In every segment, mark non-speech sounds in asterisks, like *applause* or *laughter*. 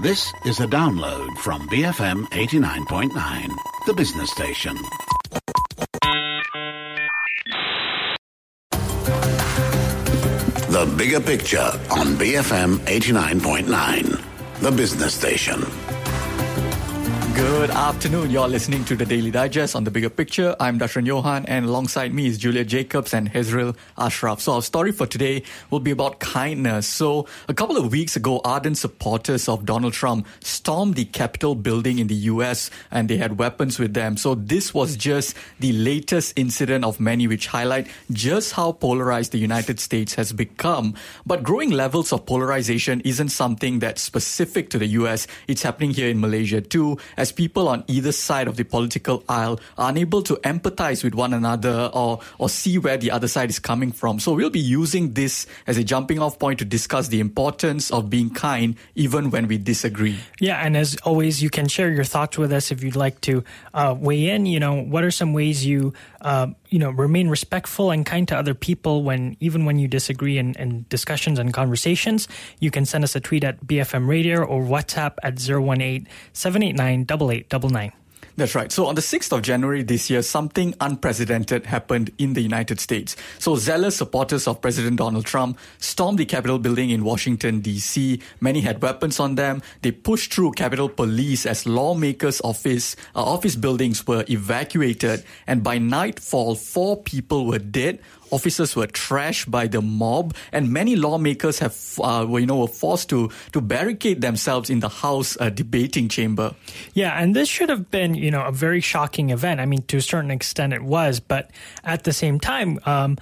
This is a download from BFM 89.9, the business station. The bigger picture on BFM 89.9, the business station. Good afternoon. You're listening to the Daily Digest on the bigger picture. I'm Dashran Johan, and alongside me is Julia Jacobs and Hezril Ashraf. So, our story for today will be about kindness. So, a couple of weeks ago, ardent supporters of Donald Trump stormed the Capitol building in the US and they had weapons with them. So, this was just the latest incident of many which highlight just how polarized the United States has become. But growing levels of polarization isn't something that's specific to the US, it's happening here in Malaysia too. As as people on either side of the political aisle are unable to empathize with one another or, or see where the other side is coming from. So we'll be using this as a jumping off point to discuss the importance of being kind even when we disagree. Yeah, and as always, you can share your thoughts with us if you'd like to uh, weigh in. You know, what are some ways you, uh, you know, remain respectful and kind to other people when even when you disagree in, in discussions and conversations? You can send us a tweet at BFM Radio or WhatsApp at 018 789 8899. That's right. So on the 6th of January this year, something unprecedented happened in the United States. So zealous supporters of President Donald Trump stormed the Capitol building in Washington, D.C. Many had weapons on them. They pushed through Capitol Police as lawmakers' office, uh, office buildings were evacuated. And by nightfall, four people were dead officers were trashed by the mob, and many lawmakers have, uh, you know, were forced to to barricade themselves in the House uh, debating chamber. Yeah, and this should have been, you know, a very shocking event. I mean, to a certain extent, it was, but at the same time, um,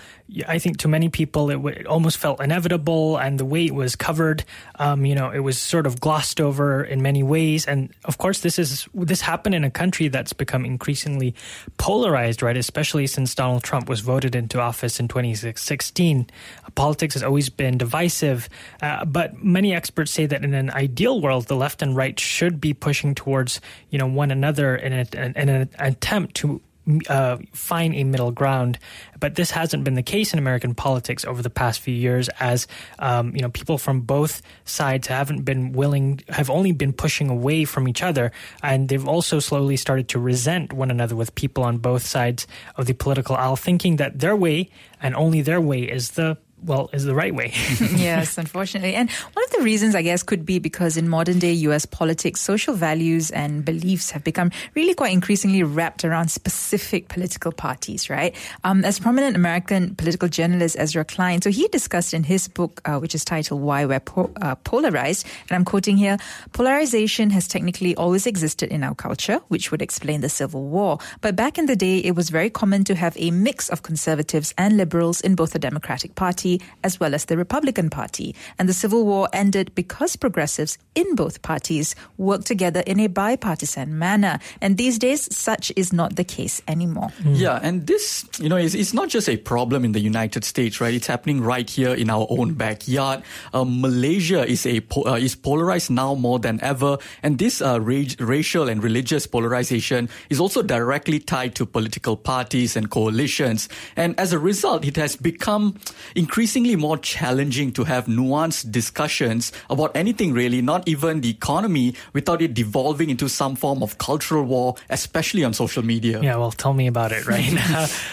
I think to many people it, w- it, almost felt inevitable, and the way it was covered, um, you know, it was sort of glossed over in many ways. And of course, this is this happened in a country that's become increasingly polarized, right? Especially since Donald Trump was voted into office in 2016. Politics has always been divisive, uh, but many experts say that in an ideal world, the left and right should be pushing towards, you know, one another in, a, in an attempt to uh, find a middle ground. But this hasn't been the case in American politics over the past few years, as um, you know, people from both sides haven't been willing, have only been pushing away from each other, and they've also slowly started to resent one another with people on both sides of the political aisle, thinking that their way and only their way is the well, is the right way. *laughs* yes, unfortunately. And one of the reasons, I guess, could be because in modern day US politics, social values and beliefs have become really quite increasingly wrapped around specific political parties, right? Um, as prominent American political journalist Ezra Klein, so he discussed in his book, uh, which is titled Why We're po- uh, Polarized, and I'm quoting here, polarization has technically always existed in our culture, which would explain the Civil War. But back in the day, it was very common to have a mix of conservatives and liberals in both the Democratic Party Party as well as the Republican Party. And the Civil War ended because progressives in both parties worked together in a bipartisan manner. And these days, such is not the case anymore. Mm. Yeah, and this, you know, is it's not just a problem in the United States, right? It's happening right here in our own backyard. Uh, Malaysia is a uh, is polarized now more than ever, and this uh, ra- racial and religious polarization is also directly tied to political parties and coalitions. And as a result, it has become increasingly increasingly more challenging to have nuanced discussions about anything really, not even the economy, without it devolving into some form of cultural war, especially on social media. Yeah, well, tell me about it, right?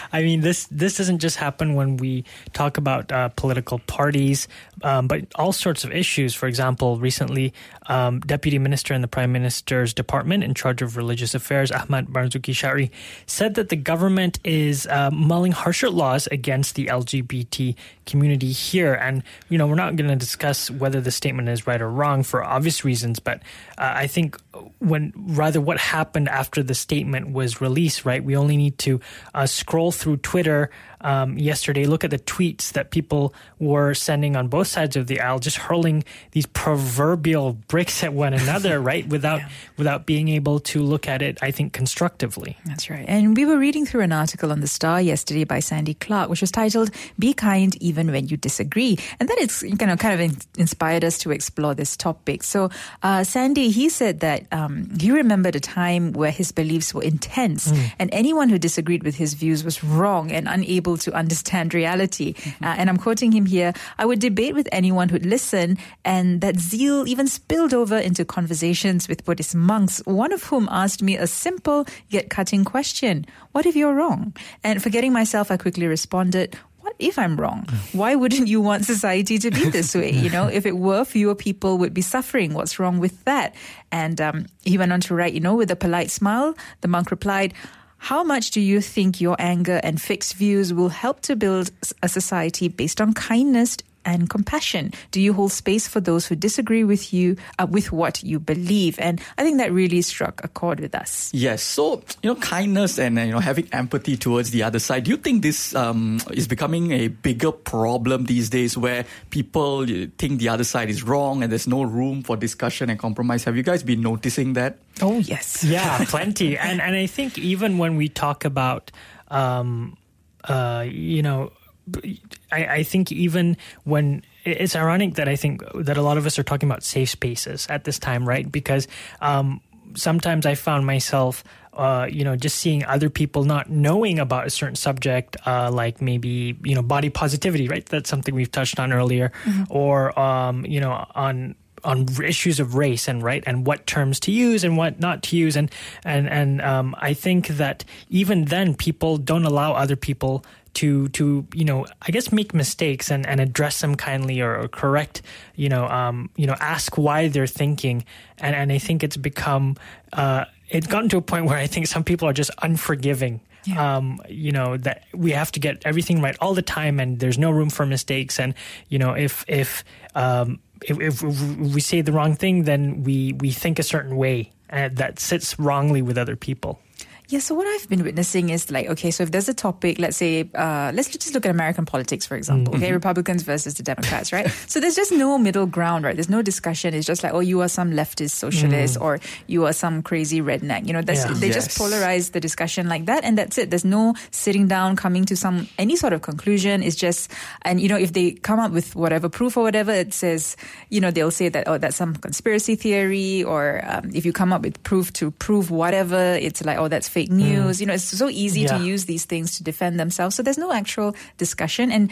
*laughs* *laughs* I mean, this this doesn't just happen when we talk about uh, political parties, um, but all sorts of issues. For example, recently, um, Deputy Minister in the Prime Minister's Department in charge of religious affairs, Ahmad Marzuki Shaary, said that the government is uh, mulling harsher laws against the LGBT community here. And, you know, we're not going to discuss whether the statement is right or wrong for obvious reasons, but uh, I think when rather what happened after the statement was released, right? We only need to uh, scroll through Twitter um, yesterday, look at the tweets that people were sending on both sides of the aisle, just hurling these proverbial bricks at one another, *laughs* right? Without yeah. without being able to look at it, I think, constructively. That's right. And we were reading through an article on the Star yesterday by Sandy Clark, which was titled "Be Kind Even." when you disagree. And that is kind of kind of inspired us to explore this topic. So, uh, Sandy, he said that um, he remembered a time where his beliefs were intense, mm. and anyone who disagreed with his views was wrong and unable to understand reality. Mm-hmm. Uh, and I'm quoting him here: "I would debate with anyone who'd listen, and that zeal even spilled over into conversations with Buddhist monks. One of whom asked me a simple yet cutting question: What if you're wrong?" And forgetting myself, I quickly responded, what if I'm wrong? Why wouldn't you want society to be this way? You know, if it were, fewer people would be suffering. What's wrong with that? And um, he went on to write, you know, with a polite smile, the monk replied, how much do you think your anger and fixed views will help to build a society based on kindness and compassion? Do you hold space for those who disagree with you, uh, with what you believe? And I think that really struck a chord with us. Yes. So, you know, kindness and, you know, having empathy towards the other side. Do you think this um, is becoming a bigger problem these days where people think the other side is wrong and there's no room for discussion and compromise? Have you guys been noticing that? Oh, yes. Yeah, plenty. and, and I think even when we talk about, um, uh, you know, I, I think even when it's ironic that I think that a lot of us are talking about safe spaces at this time, right? Because um, sometimes I found myself, uh, you know, just seeing other people not knowing about a certain subject, uh, like maybe you know body positivity, right? That's something we've touched on earlier, mm-hmm. or um, you know on on issues of race and right and what terms to use and what not to use and and and um, I think that even then people don't allow other people to to you know I guess make mistakes and, and address them kindly or, or correct you know um, you know ask why they're thinking and and I think it's become uh, it's gotten to a point where I think some people are just unforgiving. Yeah. Um, you know that we have to get everything right all the time, and there's no room for mistakes. And you know, if if um, if, if, we say the wrong thing, then we we think a certain way uh, that sits wrongly with other people. Yeah, so what I've been witnessing is like, okay, so if there's a topic, let's say, uh, let's just look at American politics, for example, mm-hmm. okay, Republicans versus the Democrats, right? *laughs* so there's just no middle ground, right? There's no discussion. It's just like, oh, you are some leftist socialist mm. or you are some crazy redneck. You know, that's, yeah. they yes. just polarize the discussion like that and that's it. There's no sitting down, coming to some, any sort of conclusion. It's just, and you know, if they come up with whatever proof or whatever, it says, you know, they'll say that, oh, that's some conspiracy theory or um, if you come up with proof to prove whatever, it's like, oh, that's fake news. Mm. You know, it's so easy yeah. to use these things to defend themselves. So there's no actual discussion. And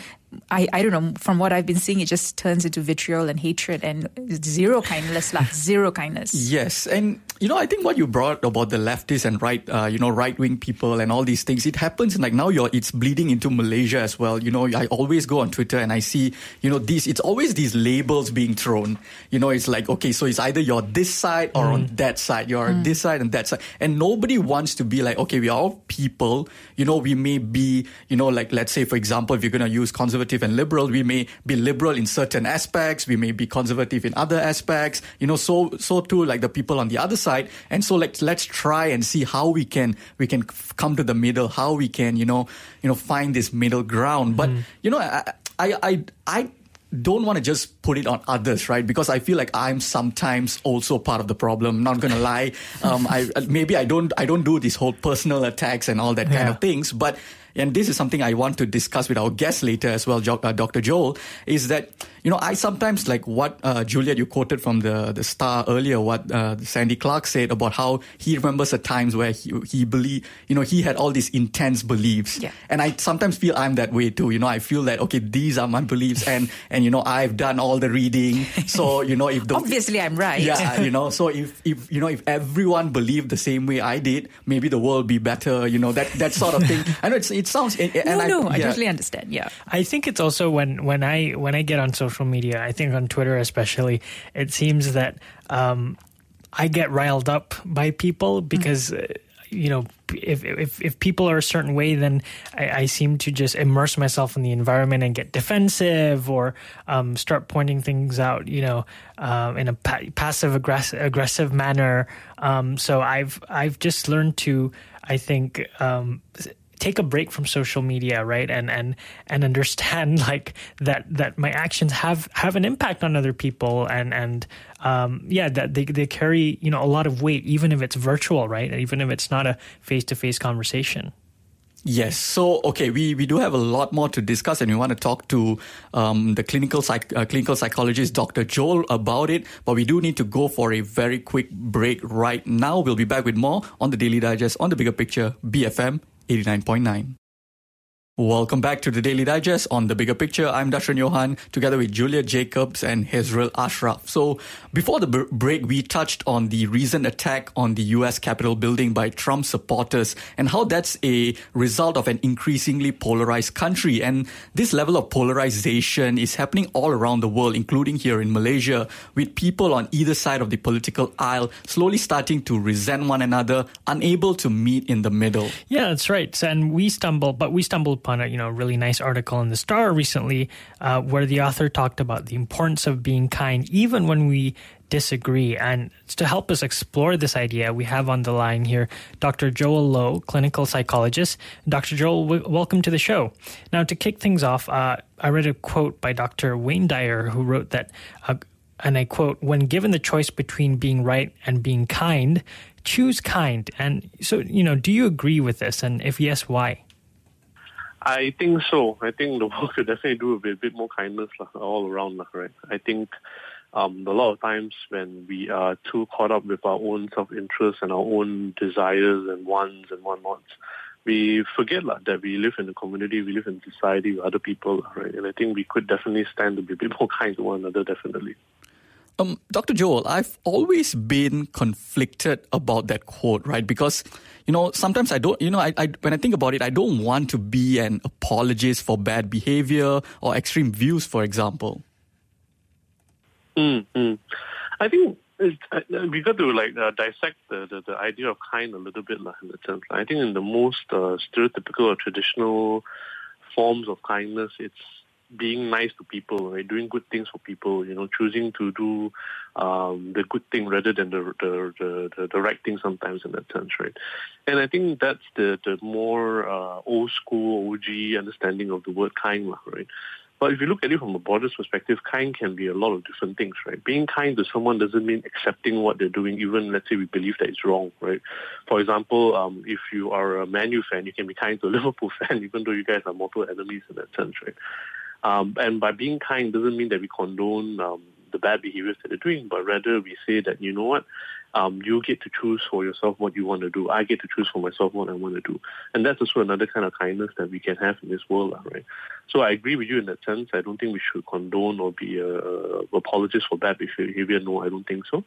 I, I don't know, from what I've been seeing, it just turns into vitriol and hatred and zero kindness, like *laughs* zero kindness. Yes. And, you know, I think what you brought about the leftists and right, uh, you know, right wing people and all these things, it happens like now you're, it's bleeding into Malaysia as well. You know, I always go on Twitter and I see, you know, these, it's always these labels being thrown. You know, it's like, okay, so it's either you're this side or mm. on that side. You're mm. this side and that side. And nobody wants to be like, okay, we are all people. You know, we may be, you know, like, let's say, for example, if you're going to use conservative conservative and liberal. We may be liberal in certain aspects. We may be conservative in other aspects. You know, so so too like the people on the other side. And so let's let's try and see how we can we can come to the middle. How we can you know you know find this middle ground. But mm. you know, I I I. I don't want to just put it on others, right? Because I feel like I'm sometimes also part of the problem. Not gonna lie, *laughs* um, I maybe I don't I don't do these whole personal attacks and all that yeah. kind of things, but and this is something I want to discuss with our guest later as well, Dr. Uh, Joel, is that you know, I sometimes like what uh, Juliet you quoted from the the Star earlier, what uh, Sandy Clark said about how he remembers the times where he he believe, you know, he had all these intense beliefs, yeah. and I sometimes feel I'm that way too. You know, I feel that okay, these are my beliefs, and and you know, I've done all the reading, so you know, if the, *laughs* obviously I'm right, yeah, you know, so if if you know if everyone believed the same way I did, maybe the world be better. You know, that that sort of thing. I know it's, it sounds, and, no, I, no, I totally understand. Yeah, I think it's also when when I when I get on social social media, I think on Twitter especially, it seems that um, I get riled up by people mm-hmm. because. Mm-hmm. you know, if, if if people are a certain way, then I, I, seem to just immerse myself in the environment and get defensive or um, start pointing things out, you know, um, in a pa- passive aggressive aggressive manner. Um, so I've I've just learned to, I think um, take a break from social media, right? And and and understand *laughs* like that that my actions have have an impact on other people, and and um, yeah, that they they carry you know a lot of weight, even if it's virtual, right? Even if it's not a face to face conversation. Yes. So, okay, we, we do have a lot more to discuss, and we want to talk to um, the clinical psych, uh, clinical psychologist Dr. Joel about it. But we do need to go for a very quick break right now. We'll be back with more on the Daily Digest on the bigger picture, BFM eighty nine point nine. Welcome back to the Daily Digest on the bigger picture. I'm Dashran Johan together with Julia Jacobs and Hezril Ashraf. So before the b- break, we touched on the recent attack on the US Capitol building by Trump supporters and how that's a result of an increasingly polarized country. And this level of polarization is happening all around the world, including here in Malaysia, with people on either side of the political aisle slowly starting to resent one another, unable to meet in the middle. Yeah, that's right. And we stumbled, but we stumbled upon a you know really nice article in the Star recently, uh, where the author talked about the importance of being kind, even when we disagree. And to help us explore this idea, we have on the line here Dr. Joel Low, clinical psychologist. Dr. Joel, w- welcome to the show. Now, to kick things off, uh, I read a quote by Dr. Wayne Dyer, who wrote that. Uh, and I quote, when given the choice between being right and being kind, choose kind. And so, you know, do you agree with this? And if yes, why? I think so. I think the world could *laughs* definitely do with a bit more kindness lah, all around, lah, right? I think um, a lot of times when we are too caught up with our own self-interest and our own desires and wants and whatnots, we forget lah, that we live in a community, we live in society with other people, right? And I think we could definitely stand to be a bit *laughs* more kind to one another, definitely. Um, Dr. Joel, I've always been conflicted about that quote, right? Because, you know, sometimes I don't, you know, I, I, when I think about it, I don't want to be an apologist for bad behavior or extreme views, for example. Mm, I think uh, we got to like uh, dissect the, the, the, idea of kind a little bit, lah, in the sense. I think in the most uh, stereotypical or traditional forms of kindness, it's being nice to people, right? Doing good things for people, you know, choosing to do um, the good thing rather than the, the the, the right thing sometimes in that sense, right? And I think that's the the more uh, old school OG understanding of the word kind, right? But if you look at it from a broader perspective, kind can be a lot of different things, right? Being kind to someone doesn't mean accepting what they're doing, even let's say we believe that it's wrong, right? For example, um, if you are a Man U fan, you can be kind to a *laughs* Liverpool fan, even though you guys are mortal enemies in that sense, right? Um, and by being kind doesn't mean that we condone um, the bad behaviors that they're doing, but rather we say that, you know what, um, you get to choose for yourself what you want to do. I get to choose for myself what I want to do. And that's also another kind of kindness that we can have in this world, right? So I agree with you in that sense. I don't think we should condone or be a, a apologist for bad behavior. No, I don't think so.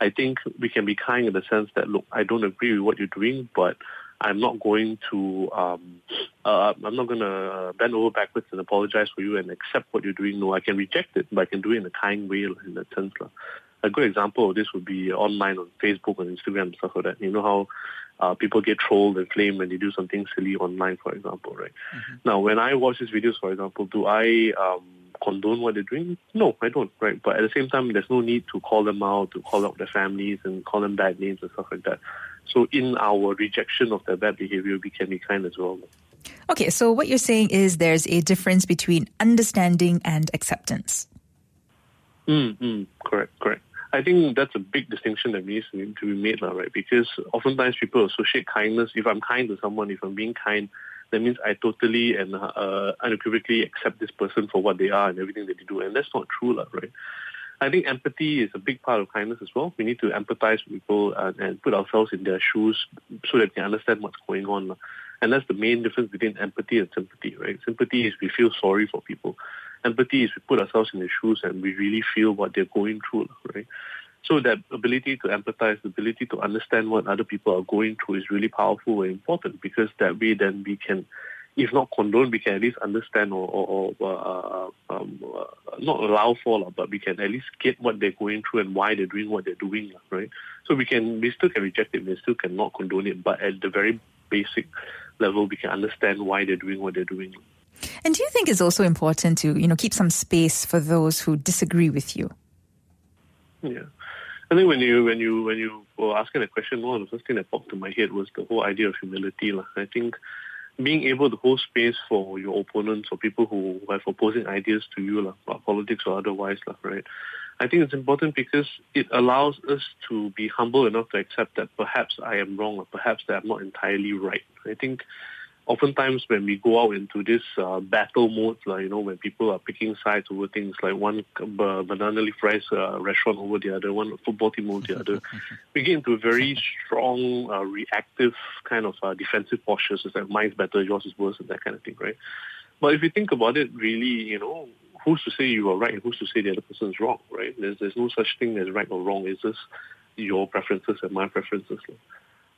I think we can be kind in the sense that, look, I don't agree with what you're doing, but I'm not going to um, uh, I'm not going to bend over backwards and apologize for you and accept what you're doing. No, I can reject it, but I can do it in a kind way in that sense. A good example of this would be online on Facebook and Instagram and stuff like that. You know how uh, people get trolled and flamed when they do something silly online, for example, right? Mm-hmm. Now, when I watch these videos, for example, do I um, condone what they're doing? No, I don't, right? But at the same time, there's no need to call them out, to call out their families and call them bad names and stuff like that. So in our rejection of their bad behavior, we can be kind as well. Okay, so what you're saying is there's a difference between understanding and acceptance. Mm, mm, correct, correct. I think that's a big distinction that needs to be made, right? Because oftentimes people associate kindness. If I'm kind to someone, if I'm being kind, that means I totally and uh, unequivocally accept this person for what they are and everything that they do, and that's not true, right? I think empathy is a big part of kindness as well. We need to empathize with people and, and put ourselves in their shoes so that we understand what's going on. And that's the main difference between empathy and sympathy, right? Sympathy is we feel sorry for people. Empathy is we put ourselves in their shoes and we really feel what they're going through, right? So that ability to empathize, the ability to understand what other people are going through is really powerful and important because that way then we can if not condone, we can at least understand or, or, or uh, um, uh, not allow for, but we can at least get what they're going through and why they're doing what they're doing, right? So we can, we still can reject it, we still cannot condone it, but at the very basic level, we can understand why they're doing what they're doing. And do you think it's also important to, you know, keep some space for those who disagree with you? Yeah. I think when you when you when you were asking the question, one of the first thing that popped to my head was the whole idea of humility. I think being able to hold space for your opponents or people who have opposing ideas to you, like, about politics or otherwise, like, right? I think it's important because it allows us to be humble enough to accept that perhaps I am wrong or perhaps that I'm not entirely right. I think oftentimes when we go out into this uh, battle mode, like, you know, when people are picking sides over things like one banana leaf rice uh, restaurant over the other, one football team over the other, *laughs* we get into a very strong, uh, reactive kind of uh, defensive postures. It's like mine's better, yours is worse, and that kind of thing, right? But if you think about it, really, you know, who's to say you are right and who's to say the other person is wrong, right? There's, there's no such thing as right or wrong. It's just your preferences and my preferences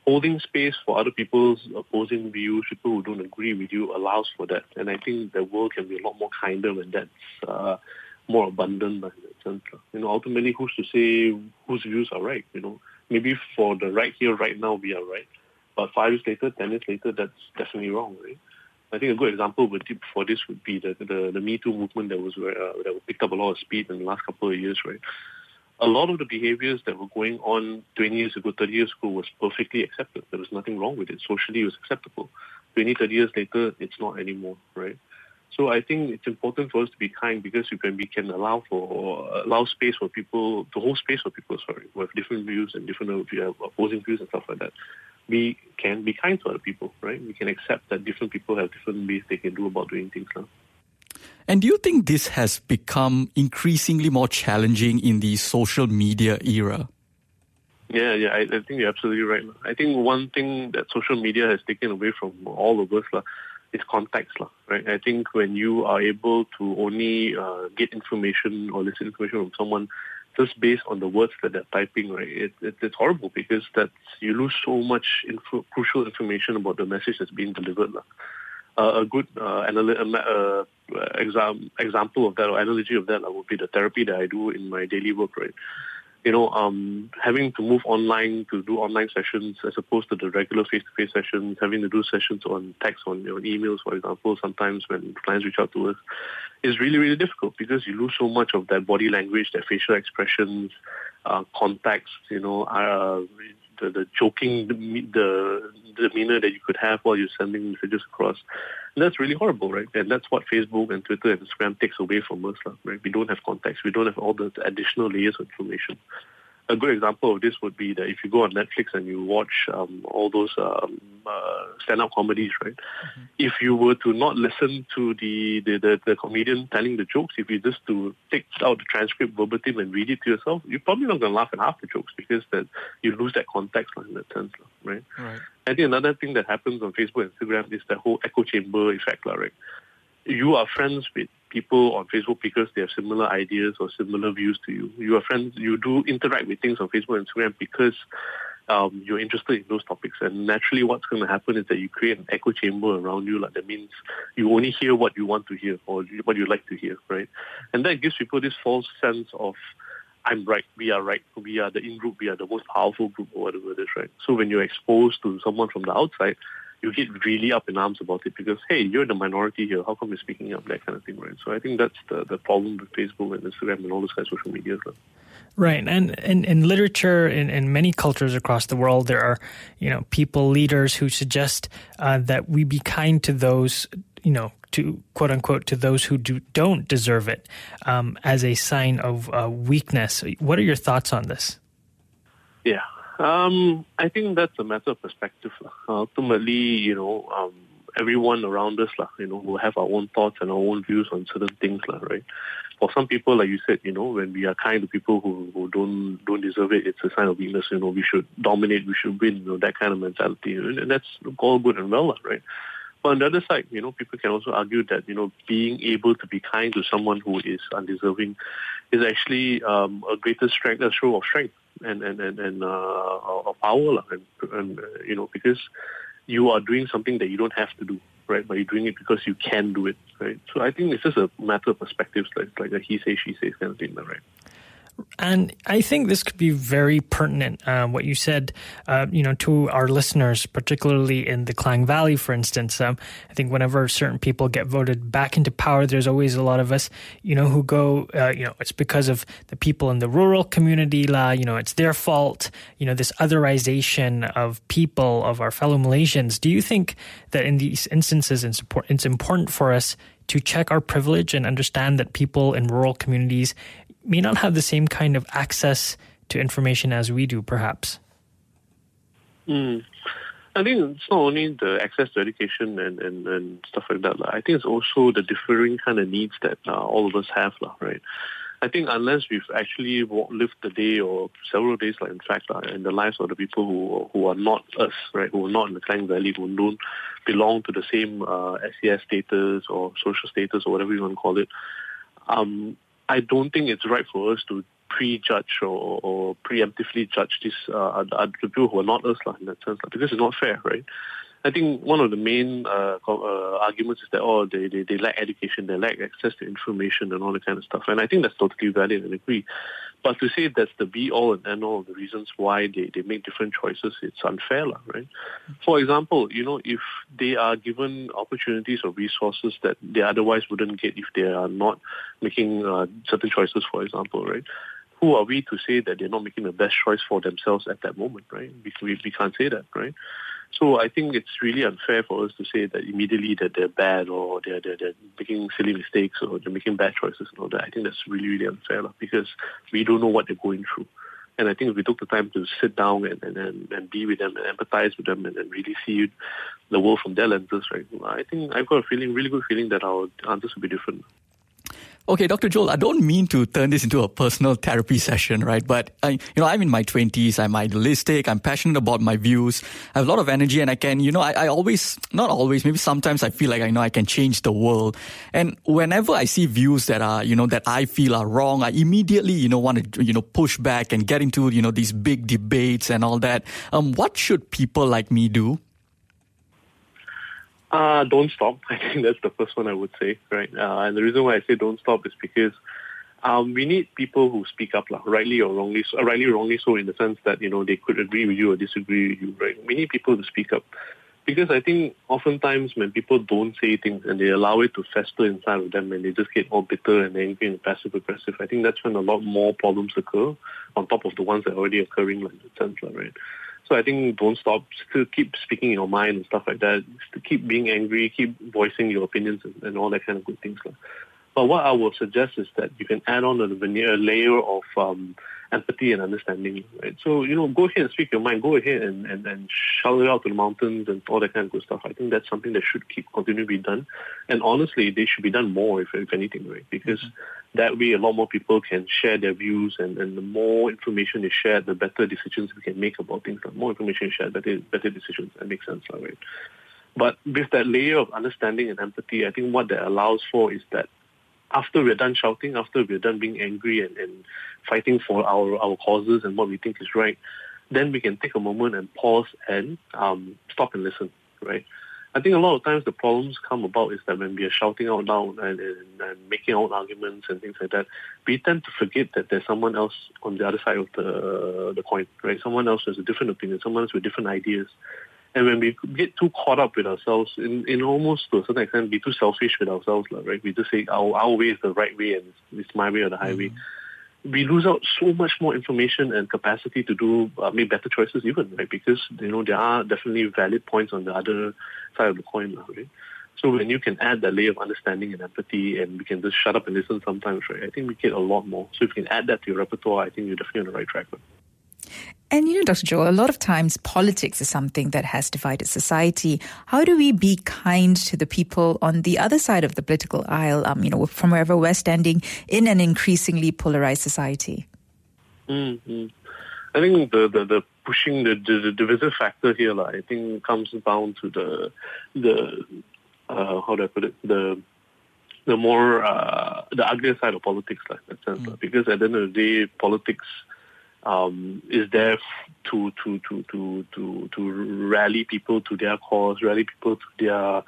holding space for other people's opposing views, people who don't agree with you, allows for that. And I think the world can be a lot more kinder when that's uh, more abundant. You know, ultimately, who's to say whose views are right? You know, maybe for the right here, right now, we are right. But five years later, ten years later, that's definitely wrong, right? I think a good example for this would be the the, the Me Too movement that was uh, that picked up a lot of speed in the last couple of years, right? A lot of the behaviors that were going on 20 years ago, 30 years ago was perfectly accepted. There was nothing wrong with it. Socially, it was acceptable. 20, 30 years later, it's not anymore, right? So I think it's important for us to be kind because we can, we can allow for allow space for people, to hold space for people, sorry, have different views and different uh, opposing views and stuff like that. We can be kind to other people, right? We can accept that different people have different ways they can do about doing things now. And do you think this has become increasingly more challenging in the social media era? Yeah, yeah, I, I think you're absolutely right. I think one thing that social media has taken away from all of us la, is context, la, right? I think when you are able to only uh, get information or listen information from someone just based on the words that they're typing, right? It, it, it's horrible because that's you lose so much info, crucial information about the message that's being delivered. La uh, a good uh, anal- uh, exam- example of that or analogy of that would be the therapy that I do in my daily work, right? You know, um, having to move online to do online sessions as opposed to the regular face-to-face sessions, having to do sessions on text, on, on emails, for example, sometimes when clients reach out to us, is really, really difficult because you lose so much of that body language, that facial expressions, uh, context, you know, uh, the, the joking, the, the demeanor that you could have while you're sending messages across. And that's really horrible, right? And that's what Facebook and Twitter and Instagram takes away from us, right? We don't have context. We don't have all the additional layers of information a good example of this would be that if you go on Netflix and you watch um, all those um, uh, stand-up comedies, right? Mm-hmm. If you were to not listen to the, the, the, the, comedian telling the jokes, if you just to take out the transcript verbatim and read it to yourself, you're probably not going to laugh at half the jokes because that you lose that context in that sense, right? right? I think another thing that happens on Facebook and Instagram is the whole echo chamber effect, right? You are friends with people on Facebook because they have similar ideas or similar views to you. You are friends. You do interact with things on Facebook and Instagram because um, you're interested in those topics. And naturally, what's going to happen is that you create an echo chamber around you. Like that means you only hear what you want to hear or what you like to hear, right? And that gives people this false sense of I'm right, we are right, we are the in group, we are the most powerful group, or whatever it is, right? So when you're exposed to someone from the outside, you get really up in arms about it because hey, you're the minority here. How come you're speaking up? That kind of thing, right? So I think that's the, the problem with Facebook and Instagram and all those kind of social media. Right? Right, and in, in literature, in, in many cultures across the world, there are you know people, leaders who suggest uh, that we be kind to those you know to quote unquote to those who do, don't deserve it um, as a sign of uh, weakness. What are your thoughts on this? Yeah, um, I think that's a matter of perspective. Ultimately, you know, um, everyone around us, lah, you know, will have our own thoughts and our own views on certain things, lah, right? For some people, like you said, you know, when we are kind to people who, who don't don't deserve it, it's a sign of weakness. You know, we should dominate, we should win, you know, that kind of mentality, and that's all good and well, lah, right? But on the other side, you know, people can also argue that you know being able to be kind to someone who is undeserving is actually um, a greater strength, a show of strength and and and, and uh, of power, and, and uh, you know because you are doing something that you don't have to do, right? But you're doing it because you can do it, right? So I think it's just a matter of perspectives, like like a he says she says kind of thing, right? And I think this could be very pertinent, uh, what you said, uh, you know, to our listeners, particularly in the Klang Valley, for instance. Um, I think whenever certain people get voted back into power, there's always a lot of us, you know, who go, uh, you know, it's because of the people in the rural community, la, you know, it's their fault, you know, this otherization of people, of our fellow Malaysians. Do you think that in these instances, it's important for us to check our privilege and understand that people in rural communities may not have the same kind of access to information as we do, perhaps. Mm. I think it's not only the access to education and, and, and stuff like that. I think it's also the differing kind of needs that uh, all of us have, right? I think unless we've actually lived the day or several days, like in fact, uh, in the lives of the people who who are not us, right, who are not in the Klang Valley, who don't belong to the same uh, SES status or social status or whatever you want to call it, um, I don't think it's right for us to prejudge or, or preemptively judge these uh, other people who are not us in that sense, because it's not fair, right? I think one of the main uh, uh, arguments is that oh they, they, they lack education, they lack access to information and all that kind of stuff, and I think that's totally valid and agree. But to say that's the be all and end all of the reasons why they, they make different choices, it's unfair, right? For example, you know, if they are given opportunities or resources that they otherwise wouldn't get if they are not making uh, certain choices, for example, right? Who are we to say that they're not making the best choice for themselves at that moment, right? We, we, we can't say that, right? So I think it's really unfair for us to say that immediately that they're bad or they're, they're, they're making silly mistakes or they're making bad choices and all that. I think that's really, really unfair because we don't know what they're going through. And I think if we took the time to sit down and, and, and, and be with them and empathize with them and, and really see the world from their lenses, right, I think I've got a feeling, really good feeling that our answers will be different. Okay, Dr. Joel, I don't mean to turn this into a personal therapy session, right? But I, you know, I'm in my twenties. I'm idealistic. I'm passionate about my views. I have a lot of energy, and I can, you know, I, I always, not always, maybe sometimes I feel like I know I can change the world. And whenever I see views that are, you know, that I feel are wrong, I immediately, you know, want to, you know, push back and get into, you know, these big debates and all that. Um, what should people like me do? Uh, don't stop. *laughs* I think that's the first one I would say, right? Uh, and the reason why I say don't stop is because um, we need people who speak up, lah, rightly or wrongly, so, rightly or wrongly so in the sense that, you know, they could agree with you or disagree with you, right? We need people to speak up. Because I think oftentimes when people don't say things and they allow it to fester inside of them and they just get all bitter and angry and passive aggressive, I think that's when a lot more problems occur on top of the ones that are already occurring, like that sense, right? So I think don't stop. Still keep speaking your mind and stuff like that. Still keep being angry. Keep voicing your opinions and, and all that kind of good things. But what I would suggest is that you can add on a veneer, a layer of um, empathy and understanding. Right? So you know, go ahead and speak your mind. Go ahead and, and, and shout it out to the mountains and all that kind of good stuff. I think that's something that should keep continue to be done. And honestly, they should be done more, if, if anything, right? Because mm-hmm. that way, a lot more people can share their views, and, and the more information is shared, the better decisions we can make about things. The more information shared, better better decisions. That makes sense, right? But with that layer of understanding and empathy, I think what that allows for is that after we're done shouting, after we're done being angry and, and fighting for our, our causes and what we think is right, then we can take a moment and pause and um, stop and listen, right? I think a lot of times the problems come about is that when we are shouting out loud and, and, and making out arguments and things like that, we tend to forget that there's someone else on the other side of the the coin, right? Someone else has a different opinion, someone else with different ideas. And when we get too caught up with ourselves, in, in almost to a certain extent, be too selfish with ourselves, right? We just say our, our way is the right way and it's, my way or the highway. Mm-hmm. We lose out so much more information and capacity to do uh, make better choices, even right? Because you know there are definitely valid points on the other side of the coin, right? So when you can add that layer of understanding and empathy, and we can just shut up and listen sometimes, right? I think we get a lot more. So if you can add that to your repertoire, I think you're definitely on the right track. Right? And you know, Dr. Joel, a lot of times politics is something that has divided society. How do we be kind to the people on the other side of the political aisle, um, you know, from wherever we're standing in an increasingly polarized society? Mm-hmm. I think the, the, the pushing the, the, the divisive factor here, like, I think, comes down to the the uh, how do I put it the the more uh, the uglier side of politics, like that sense, mm. because at the end of the day, politics um, is there to to to to to to rally people to their cause, rally people to their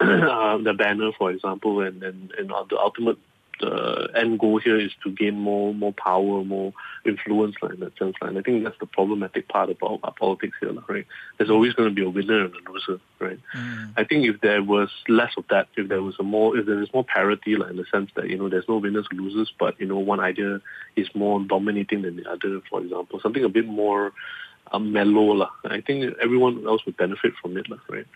*clears throat* uh, the banner, for example, and and and the ultimate the end goal here is to gain more more power, more influence like, in that sense. And I think that's the problematic part about our politics here, right? There's always going to be a winner and a loser, right? Mm. I think if there was less of that, if there was a more, if there is more parity, like in the sense that you know there's no winners losers, but you know one idea is more dominating than the other, for example, something a bit more um, mellow, lah. I think everyone else would benefit from it, lah, right?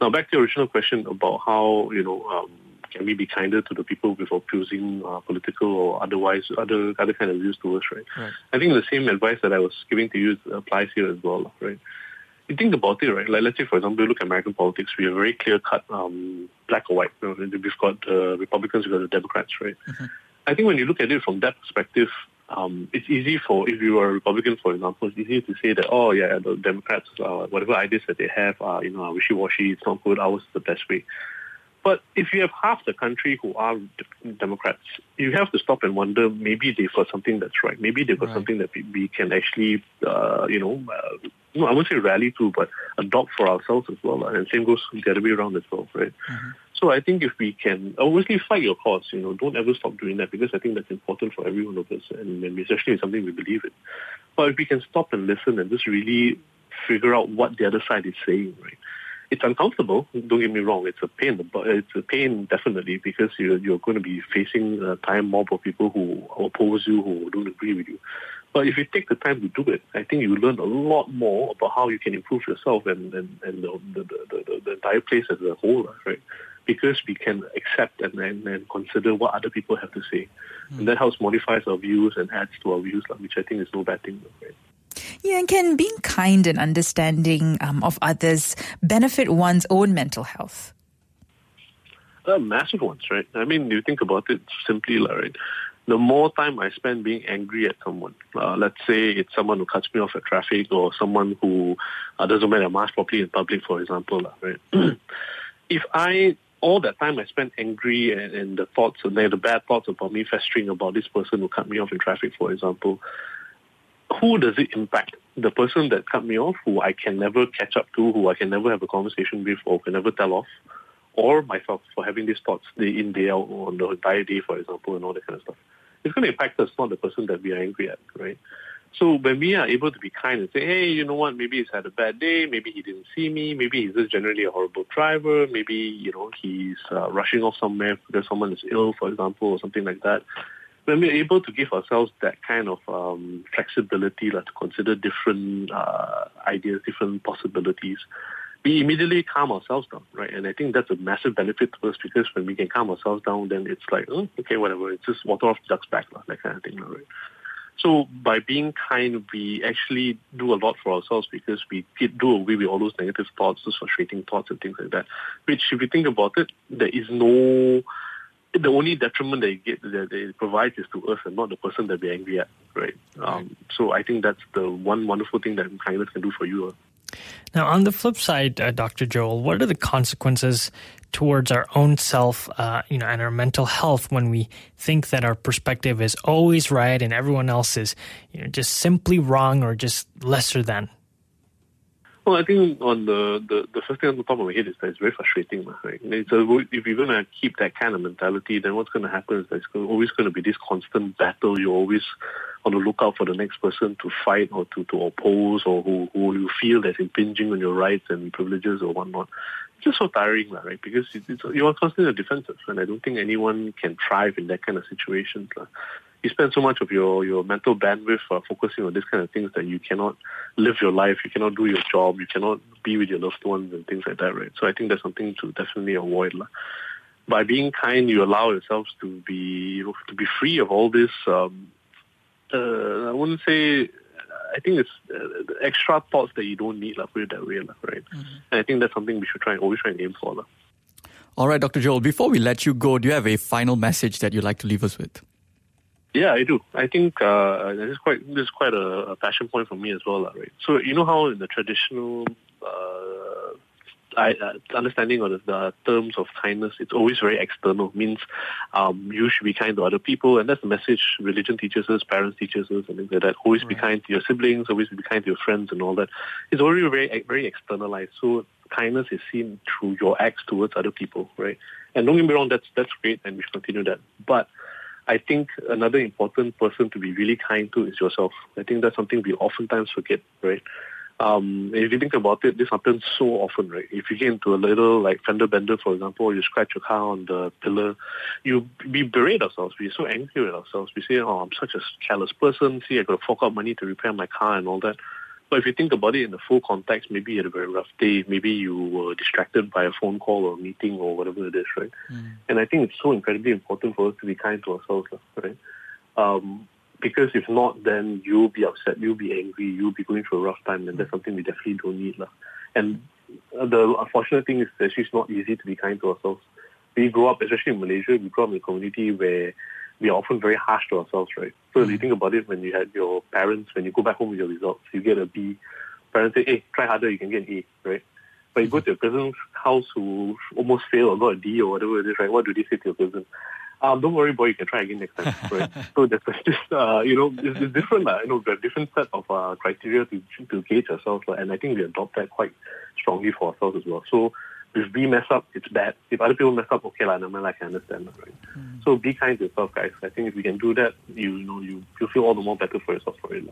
Now back to your original question about how you know. Um, can we be kinder to the people with opposing uh, political or otherwise other other kind of views to us, right? right? I think the same advice that I was giving to you applies here as well, right? you think about it, right? Like let's say, for example, you look at American politics, we are very clear cut, um, black or white. You know, we've got the Republicans, we've got the Democrats, right? Mm-hmm. I think when you look at it from that perspective, um, it's easy for if you are a Republican, for example, it's easy to say that oh yeah, the Democrats, uh, whatever ideas that they have are you know wishy-washy. It's not good. Ours is the best way. But if you have half the country who are Democrats, you have to stop and wonder maybe they've got something that's right. Maybe they've got right. something that we, we can actually, uh, you know, uh, no, I won't say rally to, but adopt for ourselves as well. And same goes the other way around as well, right? Mm-hmm. So I think if we can obviously fight your cause, you know, don't ever stop doing that because I think that's important for every one of us, and, and especially it's something we believe in. But if we can stop and listen and just really figure out what the other side is saying, right? It's uncomfortable. Don't get me wrong; it's a pain. But it's a pain definitely because you're you're going to be facing a time mob of people who oppose you, who don't agree with you. But if you take the time to do it, I think you learn a lot more about how you can improve yourself and and, and the, the, the, the entire place as a whole, right? Because we can accept and, and, and consider what other people have to say. Mm. And that helps modifies our views and adds to our views, which I think is no bad thing. Right? Yeah, and can being kind and understanding um, of others benefit one's own mental health? Uh, massive ones, right? I mean, you think about it simply, right? The more time I spend being angry at someone, uh, let's say it's someone who cuts me off at traffic or someone who uh, doesn't wear a mask properly in public, for example, right? *clears throat* if I all that time I spent angry and, and the thoughts and the bad thoughts about me festering about this person who cut me off in traffic, for example, who does it impact? The person that cut me off, who I can never catch up to, who I can never have a conversation with, or can never tell off, or myself for having these thoughts day in, day out on the entire day, for example, and all that kind of stuff. It's going to impact us, not the person that we are angry at, right? So when we are able to be kind and say, hey, you know what, maybe he's had a bad day, maybe he didn't see me, maybe he's just generally a horrible driver, maybe, you know, he's uh, rushing off somewhere because someone is ill, for example, or something like that when we're able to give ourselves that kind of um, flexibility like, to consider different uh, ideas, different possibilities, we immediately calm ourselves down, right? And I think that's a massive benefit to us because when we can calm ourselves down, then it's like, oh, okay, whatever, it's just water off the duck's back, that kind of thing, right? So by being kind, we actually do a lot for ourselves because we do away with all those negative thoughts, those frustrating thoughts and things like that. Which, if you think about it, there is no the only detriment that it, get, that it provides is to us and not the person that we're angry at, right? Um, so I think that's the one wonderful thing that kindness can do for you. Uh. Now, on the flip side, uh, Dr. Joel, what are the consequences towards our own self, uh, you know, and our mental health when we think that our perspective is always right and everyone else is, you know, just simply wrong or just lesser than? Well, I think on the, the, the first thing on the top of my head is that it's very frustrating. Right? It's a, if you're going to keep that kind of mentality, then what's going to happen is there's always going to be this constant battle. You're always on the lookout for the next person to fight or to, to oppose or who, who you feel that's impinging on your rights and privileges or whatnot. It's just so tiring, right? Because it's, you're constantly defensive, and I don't think anyone can thrive in that kind of situation you spend so much of your, your mental bandwidth uh, focusing on these kind of things that you cannot live your life, you cannot do your job, you cannot be with your loved ones and things like that, right? So I think that's something to definitely avoid. La. By being kind, you allow yourselves to be to be free of all this. Um, uh, I wouldn't say. I think it's uh, extra thoughts that you don't need, like, put it that way, like, right? Mm-hmm. And I think that's something we should try and always try and aim for. Like. All right, Dr. Joel, before we let you go, do you have a final message that you'd like to leave us with? Yeah, I do. I think uh, this is quite this is quite a, a passion point for me as well, right? So you know how in the traditional uh, I, uh, understanding of the, the, terms of kindness, it's always very external. Means um, you should be kind to other people, and that's the message religion teaches us, parents teaches us, and things like that. Always right. be kind to your siblings, always be kind to your friends, and all that. It's already very very externalized. So kindness is seen through your acts towards other people, right? And don't get me wrong, that's that's great, and we should continue that. But I think another important person to be really kind to is yourself. I think that's something we oftentimes forget, right? Um, if you think about it, this happens so often, right? If you get into a little like fender bender, for example, you scratch your car on the pillar, you we berate ourselves. We're so angry with ourselves. We say, "Oh, I'm such a careless person. See, I got to fork out money to repair my car and all that." But if you think about it in the full context, maybe you had a very rough day. Maybe you were distracted by a phone call or a meeting or whatever it is, right? Mm. And I think it's so incredibly important for us to be kind to ourselves, right? Um, because if not, then you'll be upset, you'll be angry, you'll be going through a rough time, and that's something we definitely don't need. La. And the unfortunate thing is that it's not easy to be kind to ourselves. We grow up, especially in Malaysia, we grow up in a community where we are often very harsh to ourselves, right? So if you think about it, when you had your parents, when you go back home with your results, you get a B. Parents say, hey, try harder, you can get an A, right? But you go to your cousin's house who almost failed or got a D or whatever it is, right? What do they say to your cousin? Um, don't worry, boy, you can try again next time, *laughs* right? so that's just, uh, you know, it's, it's different, uh, you know, there are different set of uh, criteria to, to gauge ourselves, uh, and I think we adopt that quite strongly for ourselves as well. So if we mess up, it's bad. If other people mess up, okay, like, I, mean, I can understand, that, right? Mm. So be kind to yourself, guys. I think if we can do that, you, you know, you, you feel all the more better for yourself for it.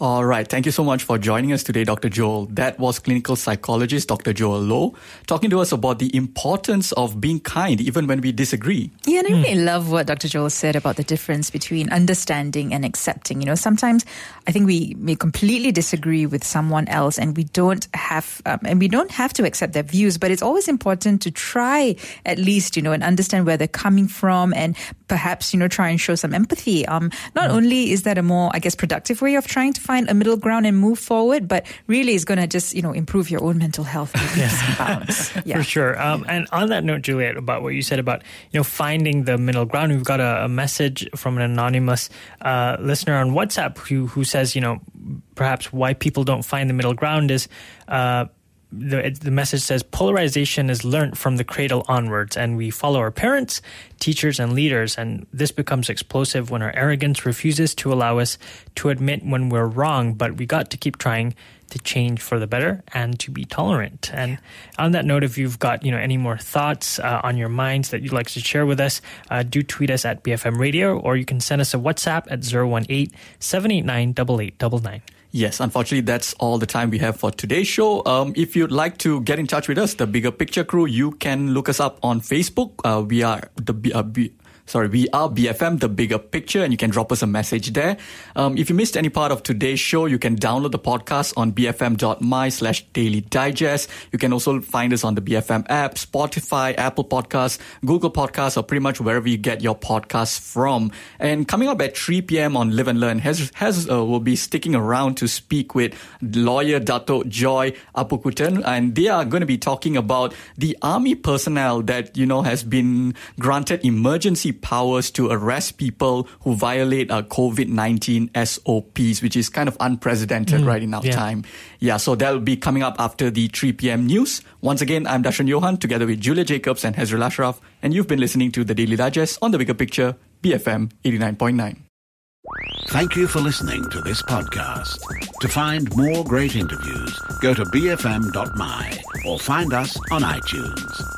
All right. Thank you so much for joining us today, Dr. Joel. That was clinical psychologist Dr. Joel Low talking to us about the importance of being kind even when we disagree. Yeah, and I really mm. love what Dr. Joel said about the difference between understanding and accepting. You know, sometimes I think we may completely disagree with someone else and we don't have, um, and we don't have to accept their views, but it's always important to try at least, you know, and understand where they're coming from and perhaps, you know, try and show some empathy. Um, not mm. only is that a more, I guess, productive way of trying to find a middle ground and move forward, but really is going to just, you know, improve your own mental health. yeah. *laughs* yeah. For sure. Um, and on that note, Juliet, about what you said about, you know, finding the middle ground, we've got a, a message from an anonymous uh, listener on WhatsApp who, who says, you know, perhaps why people don't find the middle ground is, uh, the, the message says polarization is learnt from the cradle onwards, and we follow our parents, teachers, and leaders. And this becomes explosive when our arrogance refuses to allow us to admit when we're wrong. But we got to keep trying to change for the better and to be tolerant. And on that note, if you've got you know any more thoughts uh, on your minds that you'd like to share with us, uh, do tweet us at BFM Radio, or you can send us a WhatsApp at 018 789 8899. Yes, unfortunately, that's all the time we have for today's show. Um, if you'd like to get in touch with us, the Bigger Picture Crew, you can look us up on Facebook. Uh, we are the uh, sorry, we are BFM, the bigger picture, and you can drop us a message there. Um, if you missed any part of today's show, you can download the podcast on bfm.my slash daily digest. You can also find us on the BFM app, Spotify, Apple Podcasts, Google Podcasts, or pretty much wherever you get your podcasts from. And coming up at 3 p.m. on Live and Learn, has, has uh, will be sticking around to speak with lawyer Dato Joy Appukuttan, and they are going to be talking about the army personnel that, you know, has been granted emergency powers to arrest people who violate uh, COVID 19 SOPs, which is kind of unprecedented mm, right in our yeah. time. Yeah, so that'll be coming up after the 3 p.m. news. Once again, I'm Darshan Johan together with Juliet Jacobs and Hezril Ashraf, and you've been listening to the Daily Digest on the bigger picture, BFM 89.9. Thank you for listening to this podcast. To find more great interviews, go to bfm.my or find us on iTunes.